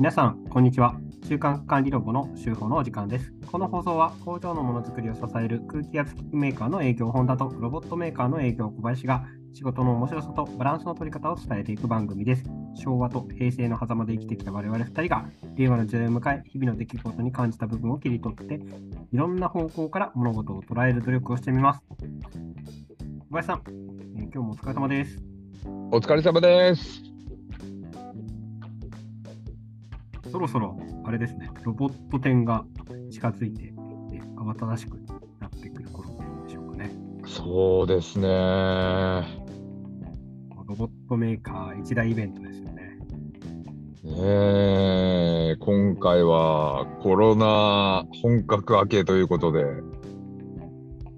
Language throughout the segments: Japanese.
皆さん、こんにちは。中間管理ロボの週報のお時間です。この放送は工場のものづくりを支える空気圧機器メーカーの営業本田とロボットメーカーの営業小林が仕事の面白さとバランスの取り方を伝えていく番組です。昭和と平成の狭間で生きてきた我々2人が令和の時代を迎え、日々の出来事に感じた部分を切り取って、いろんな方向から物事を捉える努力をしてみます。小林さん、え今日もお疲れ様です。お疲れ様です。そろそろ、あれですね、ロボット展が近づいて、え慌ただしくなってくる頃でしょうかね。そうですね。ロボットメーカー一大イベントですよね。ねえ今回はコロナ本格明けということで、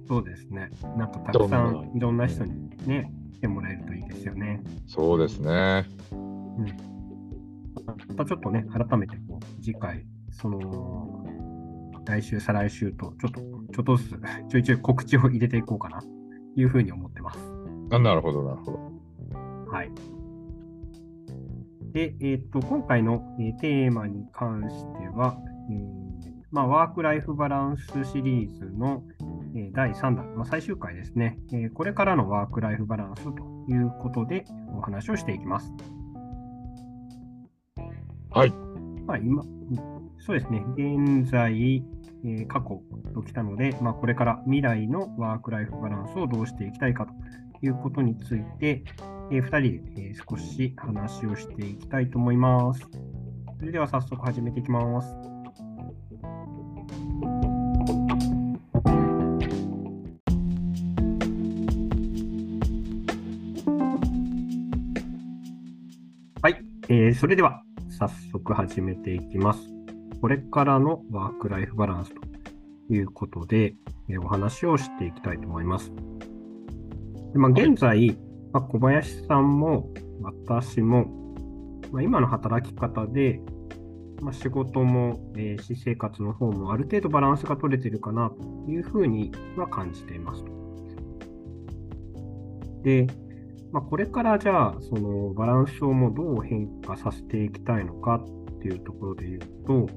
そうですね。なんかたくさどんいろんな人にね、来てもらえるといいですよね。そうですね。またちょっとね、改めてこう次回、その、来週、再来週と、ちょっと、ちょっとずつ、ちょいちょい告知を入れていこうかな、というふうに思ってます。あなるほど、なるほど。はい。で、えっ、と、今回の、えーテーマに関しては、えーまあ、ワークライフバランスシリーズの、えー第3弾、まあ、最終回ですね、えーこれからのワークライフバランスということでお話をしていきます。はい。まあ、今、そうですね、現在、えー過去ときたので、まあ、これから未来のワークライフバランスをどうしていきたいかということについて、え2人で、えー少し話をしていきたいと思います。それでは早速始めていきます。はい、えーそれでは早速始めていきます。これからのワークライフバランスということで、えーお話をしていきたいと思います。でまあ、現在、まあ、小林さんも私も、まあ、今の働き方で、まあ、仕事も、えー私生活の方もある程度バランスが取れてるかなというふうには感じていますと。で、まあ、これからじゃあ、そのバランスをもどう変化させていきたいのかっていうところで言うと、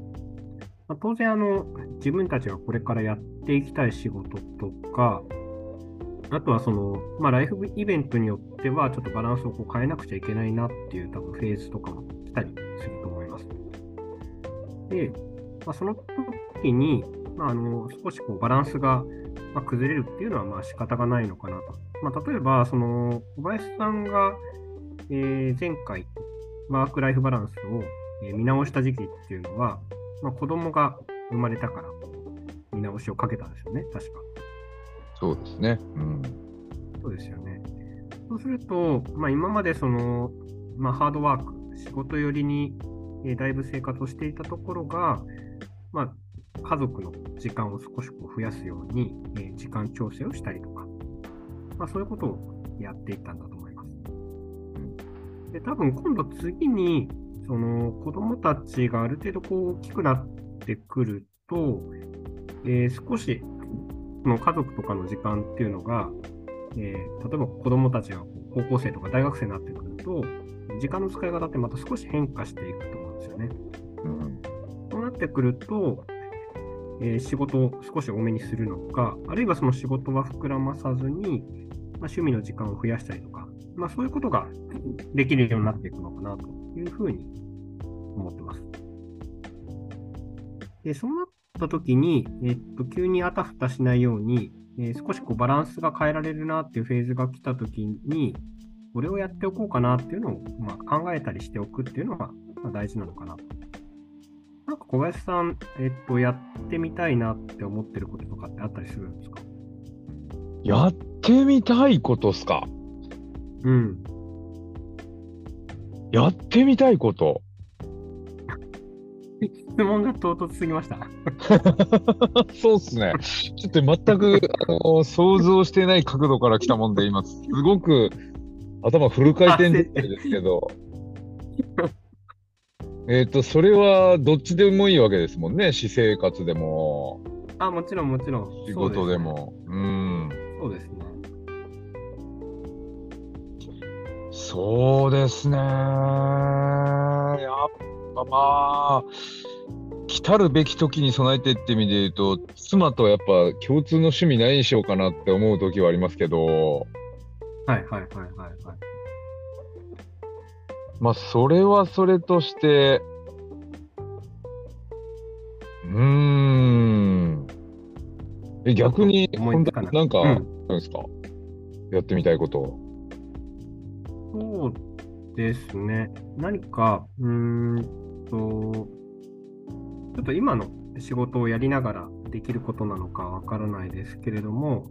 まあ、当然あの、自分たちがこれからやっていきたい仕事とか、あとはその、まあ、ライフイベントによっては、ちょっとバランスをこう変えなくちゃいけないなっていう多分フェーズとかも来たりすると思います。で、まあ、その時に、まあ、あの少しこうバランスが崩れるっていうのはまあ仕方がないのかなと。まあ、例えば、その小林さんが、えー前回、ワークライフバランスを、えー見直した時期っていうのは、まあ、子供が生まれたから見直しをかけたんですよね、確か。そうですね。うん。そうですよね。そうすると、まあ、今までその、まあ、ハードワーク、仕事寄りに、えーだいぶ生活をしていたところが、まあ、家族の時間を少しこう増やすように、えー時間調整をしたりとか、まあ、そういうことをやっていったんだと思います。で、多分今度次に、その子供たちがある程度こう大きくなってくると、えー少しその家族とかの時間っていうのが、えー例えば子供たちが高校生とか大学生になってくると、時間の使い方ってまた少し変化していくと思うんですよね。うん、そうなってくると、えー仕事を少し多めにするのか、あるいはその仕事は膨らまさずに、まあ、趣味の時間を増やしたりとか、まあ、そういうことができるようになっていくのかなというふうに思ってます。で、そうなったときに、えっと、急にあたふたしないように、えー少しこうバランスが変えられるなっていうフェーズが来たときに、これをやっておこうかなっていうのを、まあ、考えたりしておくっていうのが、大事なのかなと。なんか小林さん、えっと、やってみたいなって思ってることとかってあったりするんですか？やってみたいことっすか？うん。やってみたいこと。質問が唐突すぎました。そうっすね。ちょっと全くあの想像してない角度から来たもんで、今、すごく頭フル回転ですけど。えっと、それはどっちでもいいわけですもんね。私生活でも、あ、もちろんもちろん。仕事でも。うん。そうですね。そうですね。やっぱまあ、来たるべき時に備えてって意味で言うと、妻とやっぱ共通の趣味何にしようかなって思う時はありますけど、はいはいはいはいはい。まあ、それはそれとして、うーん。え、逆に、なんか、うんなんですか？やってみたいこと。そうですね。何か、うーんと、ちょっと今の仕事をやりながらできることなのかわからないですけれども、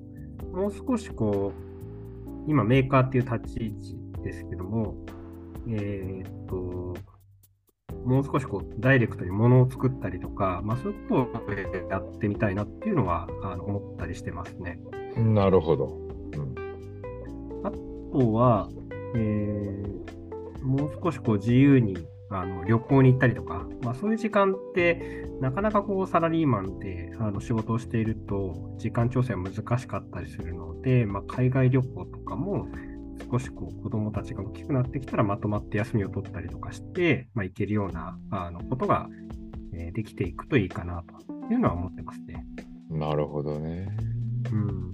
もう少しこう、今メーカーっていう立ち位置ですけども、えーっと、もう少しこう、ダイレクトに物を作ったりとか、まあそういうことをやってみたいなっていうのは、あの思ったりしてますね。なるほど。あとは、えーもう少しこう自由にあの旅行に行ったりとか、まあ、そういう時間って、なかなかこうサラリーマンであの仕事をしていると、時間調整は難しかったりするので、まあ、海外旅行とかも、少しこう子供たちが大きくなってきたらまとまって休みを取ったりとかして、まあ、行けるようなあのことが、えーできていくといいかなというのは思ってますね。なるほどね。うん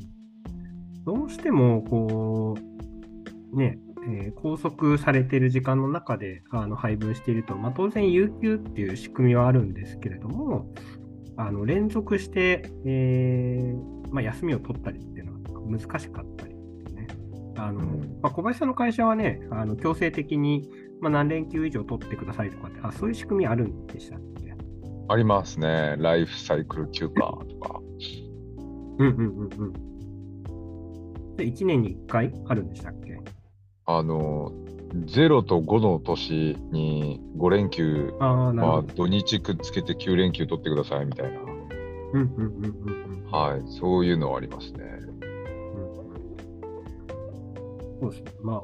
どうしても、こう、ね、えー拘束されている時間の中であの配分していると、まあ、当然、有給っていう仕組みはあるんですけれども、あの連続して、えーまあ、休みを取ったりっていうのは難しかったり。あのうんまあ、小林さんの会社はね、あの強制的に、まあ、何連休以上取ってくださいとかって、あそういう仕組みあるんでしたっけ？ありますね。ライフサイクル休暇とか。うんうんうんうん。で、1年に1回あるんでしたっけ？あの、0と5の年に5連休はほど。土日くっつけて9連休取ってくださいみたいな。うんうんうんうんうん。はい。そういうのはありますね。そうですね。まあ、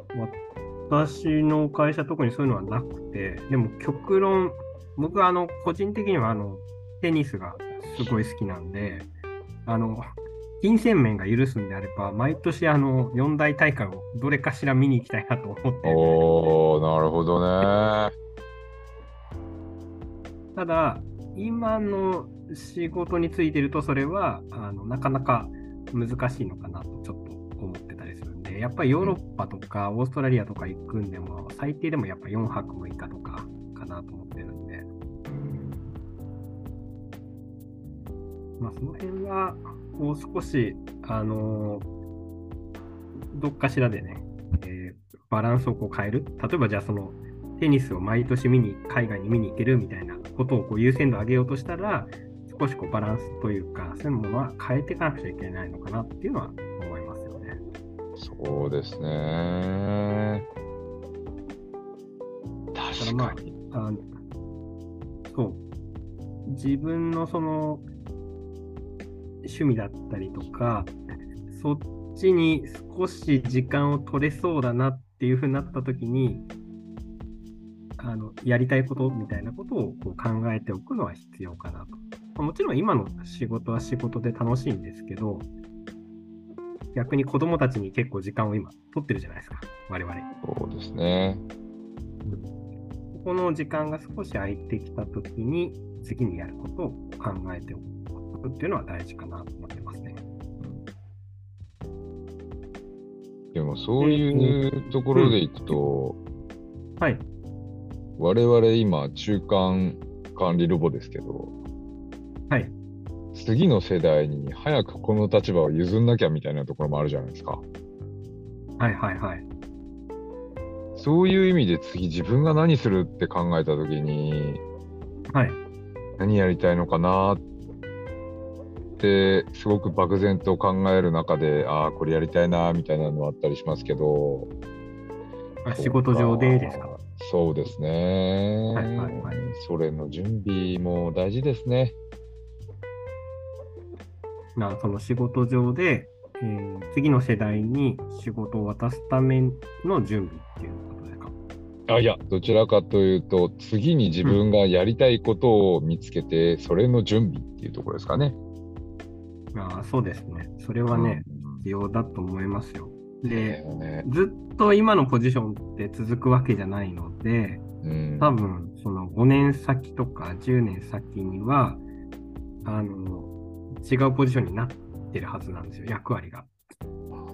私の会社特にそういうのはなくて、でも極論、僕はあの、個人的にはあの、テニスがすごい好きなんで、あの、金銭面が許すんであれば、毎年あの、四大大会をどれかしら見に行きたいなと思っておー、なるほどね。ただ、今の仕事についてると、それはあのなかなか難しいのかなとちょっで、やっぱりヨーロッパとかオーストラリアとか行くんでも、最低でもやっぱ4泊6日とかかなと思ってるんで、まあ、その辺はもう少し、あのどっかしらでね、えーバランスをこう変える。例えばじゃあそのテニスを毎年見に、海外に見に行けるみたいなことをこう優先度上げようとしたら、少しこうバランスというか、そういうものは変えていかなくちゃいけないのかなっていうのは。そうですね。だから確まあ。あのそう。自分のその趣味だったりとか、そっちに少し時間を取れそうだなっていうふうになったときに、あのやりたいことみたいなことをこう考えておくのは必要かなと。まあもちろん今の仕事は仕事で楽しいんですけど、逆に子供たちに結構時間を今取ってるじゃないですか、我々。そうですね。ここの時間が少し空いてきたときに、次にやることを考えておくっていうのは大事かなと思ってますね。でもそういうところでいくと、はい。我々今中間管理ロボですけど、はい。次の世代に早くこの立場を譲んなきゃみたいなところもあるじゃないですか。はいはいはい。そういう意味で次自分が何するって考えたときにはい。何やりたいのかなってすごく漠然と考える中でああこれやりたいなみたいなのあったりしますけどあ仕事上でですか。そうですね、はいはいはいそれの準備も大事ですねなその仕事上で、えー次の世代に仕事を渡すための準備っていうことですか？あいやどちらかというと次に自分がやりたいことを見つけて、それの準備っていうところですかねあそうですね。それはね、うん必要だと思いますよ。で、ずっと今のポジションって続くわけじゃないので、うん、多分その5年先とか10年先には、あの、違うポジションになってるはずなんですよ、役割が。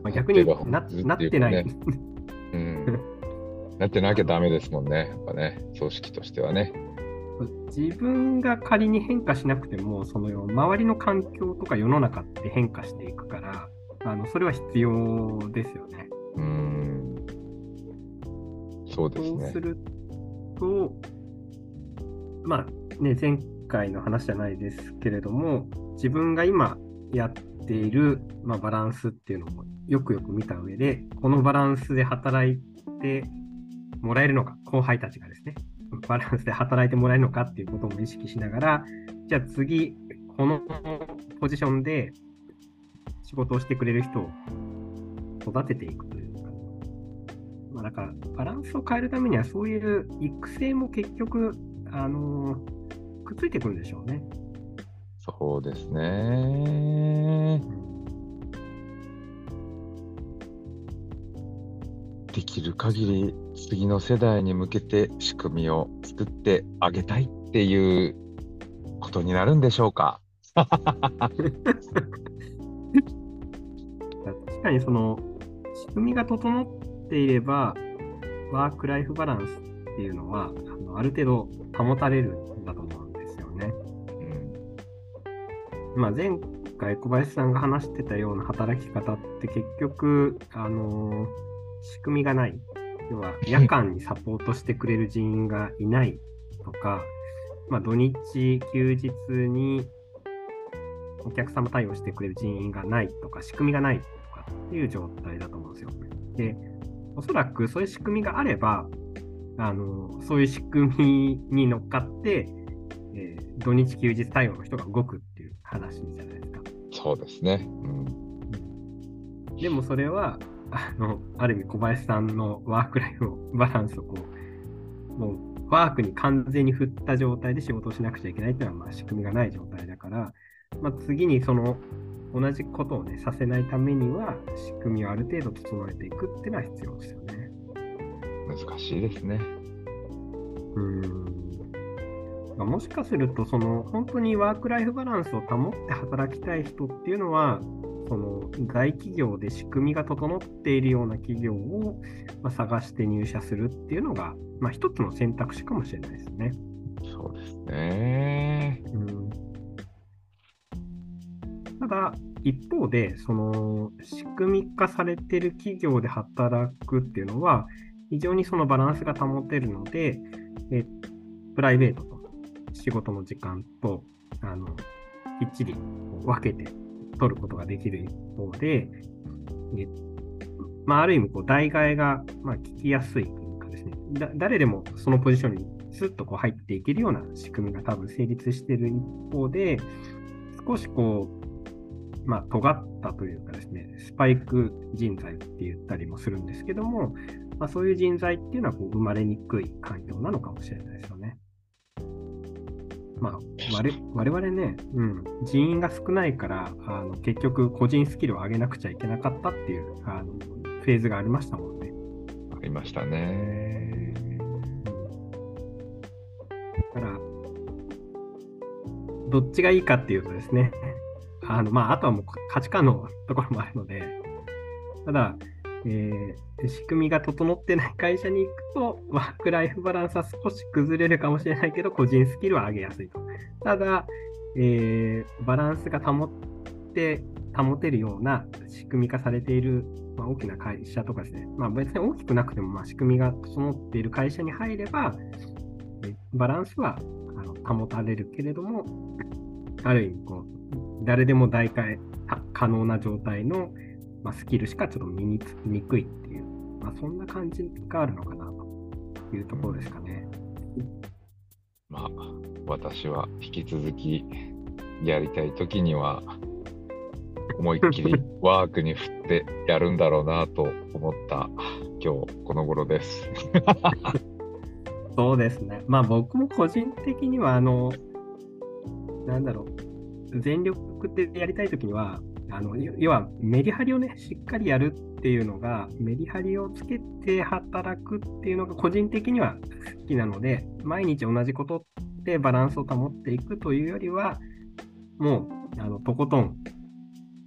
まあ、逆にななってない。うん、なってなきゃダメですもんね、やっぱね、組織としてはね。自分が仮に変化しなくても、その周りの環境とか世の中って変化していくから、あのそれは必要ですよね。うんそうですね。そうすると、まあね、前回の話じゃないですけれども、自分が今やっている、まあ、バランスっていうのもよくよく見た上で、このバランスで働いてもらえるのか、後輩たちがですね、バランスで働いてもらえるのかっていうことも意識しながら、じゃあ次、このポジションで仕事をしてくれる人を育てていくというか、まあ、だからバランスを変えるためにはそういう育成も結局、あのー、くっついてくるんでしょうね。そうですね。できる限り次の世代に向けて仕組みを作ってあげたいっていうことになるんでしょうか？確かにその仕組みが整っていれば、ワークライフバランスっていうのは、あのある程度保たれるんだと思う。まあ、前回小林さんが話してたような働き方って結局、あの仕組みがない。要は夜間にサポートしてくれる人員がいないとか、まあ、土日、休日にお客様対応してくれる人員がないとか、仕組みがないとかっていう状態だと思うんですよ。で、おそらくそういう仕組みがあれば、あのそういう仕組みに乗っかって、えー、土日休日対応の人が動く話じゃないですか。そうですね。うん、でもそれは、あのある意味小林さんのワークライフバランスをこう、もうワークに完全に振った状態で仕事をしなくちゃいけないっていうのはまあ仕組みがない状態だから、まあ、次にその同じことをね、させないためには、仕組みをある程度整えていくっていうのは必要ですよね。難しいですね。うん。まあ、もしかすると、その本当にワークライフバランスを保って働きたい人っていうのは、その大企業で仕組みが整っているような企業を、まあ、探して入社するっていうのが、まあ、一つの選択肢かもしれないですね。そうですね。うんただ、一方で、その仕組み化されている企業で働くっていうのは、非常にそのバランスが保てるので、えプライベートと仕事の時間とあのきっちり分けて取ることができる一方で、えまあ、ある意味こう代替えがまあ聞きやすいというかですね、誰でもそのポジションにスッとこう入っていけるような仕組みが多分成立している一方で、少しこうまあ、尖ったというかですね、スパイク人材って言ったりもするんですけども、まあ、そういう人材っていうのはこう生まれにくい環境なのかもしれないですよね。まあ、我我々ね、うん、人員が少ないからあの結局個人スキルを上げなくちゃいけなかったっていうあのフェーズがありましたもんね。ありましたね。だから、どっちがいいかっていうとですね、あの、まあ、あとはもう価値観のところもあるので、ただ、えー、仕組みが整ってない会社に行くと、ワークライフバランスは少し崩れるかもしれないけど、個人スキルは上げやすいと。ただ、えー、バランスが保って、保てるような仕組み化されている、まあ、大きな会社とかですね、まあ、別に大きくなくても、まあ、仕組みが整っている会社に入れば、バランスはあの保たれるけれども、ある意味こう、誰でも代替可能な状態の、ま、スキルしかちょっと身につきにくい、まあ、そんな感じがあるのかなというところですかね。まあ、私は引き続きやりたいときには、思いっきりワークに振ってやるんだろうなと思った今日この頃です。そうですね。まあ僕も個人的にはあの、なんだろう、全力でやりたいときには、あの要はメリハリをね、しっかりやるっていうのが、メリハリをつけて働くっていうのが個人的には好きなので、毎日同じことでバランスを保っていくというよりは、もう、あの、とことん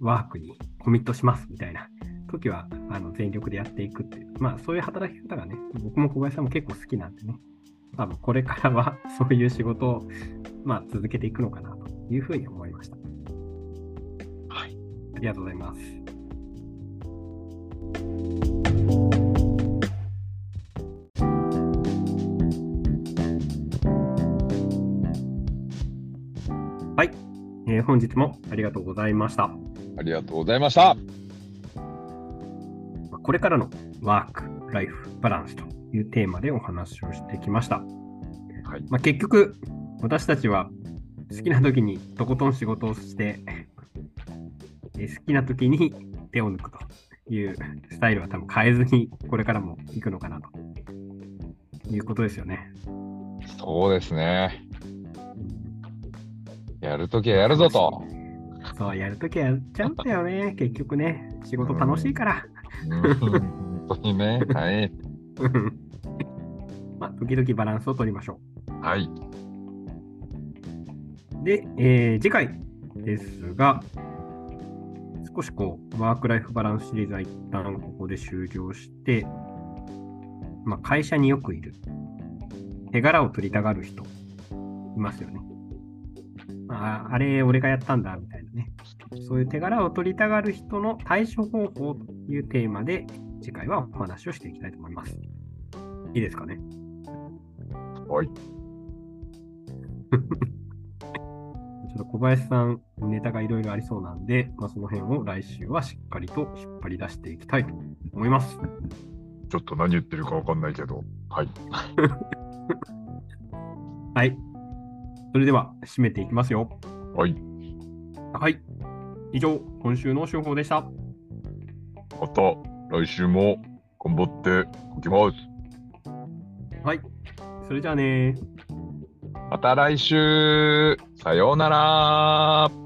ワークにコミットしますみたいな時は、あの、全力でやっていくっていう、まあ、そういう働き方がね、僕も小林さんも結構好きなんでね、多分これからは そういう仕事を、まあ、続けていくのかなというふうに思いました。はい。ありがとうございます。えー本日もありがとうございました。ありがとうございました。まあこれからのワーク・ライフ・バランスというテーマでお話をしてきました。はい。まあ、結局、私たちは好きな時にとことん仕事をして、えー好きな時に手を抜くというスタイルは多分変えずにこれからも行くのかなということですよね。そうですね。やるときはやるぞと。そう、やるときはやっちゃうんだよね。結局ね、仕事楽しいから。うん本当にね。はい。まあ、時々バランスを取りましょはい。う。で、えー次回ですが、少しこう、ワークライフバランスシリーズは一旦ここで終了して、まあ、会社によくいる、手柄を取りたがる人、いますよね。まあ、あれ、俺がやったんだ、みたいなね。そういう手柄を取りたがる人の対処方法というテーマで、次回はお話をしていきたいと思います。いいですかね？はい。ちょっと小林さん、ネタがいろいろありそうなんで、まあ、その辺を来週はしっかりと引っ張り出していきたいと思います。ちょっと何言ってるかわかんないけど。はい。はい。それでは、締めていきますよ。はい。はい。以上、今週の手法でした。また来週も頑張っておきます。はい。それじゃあねまた来週さようなら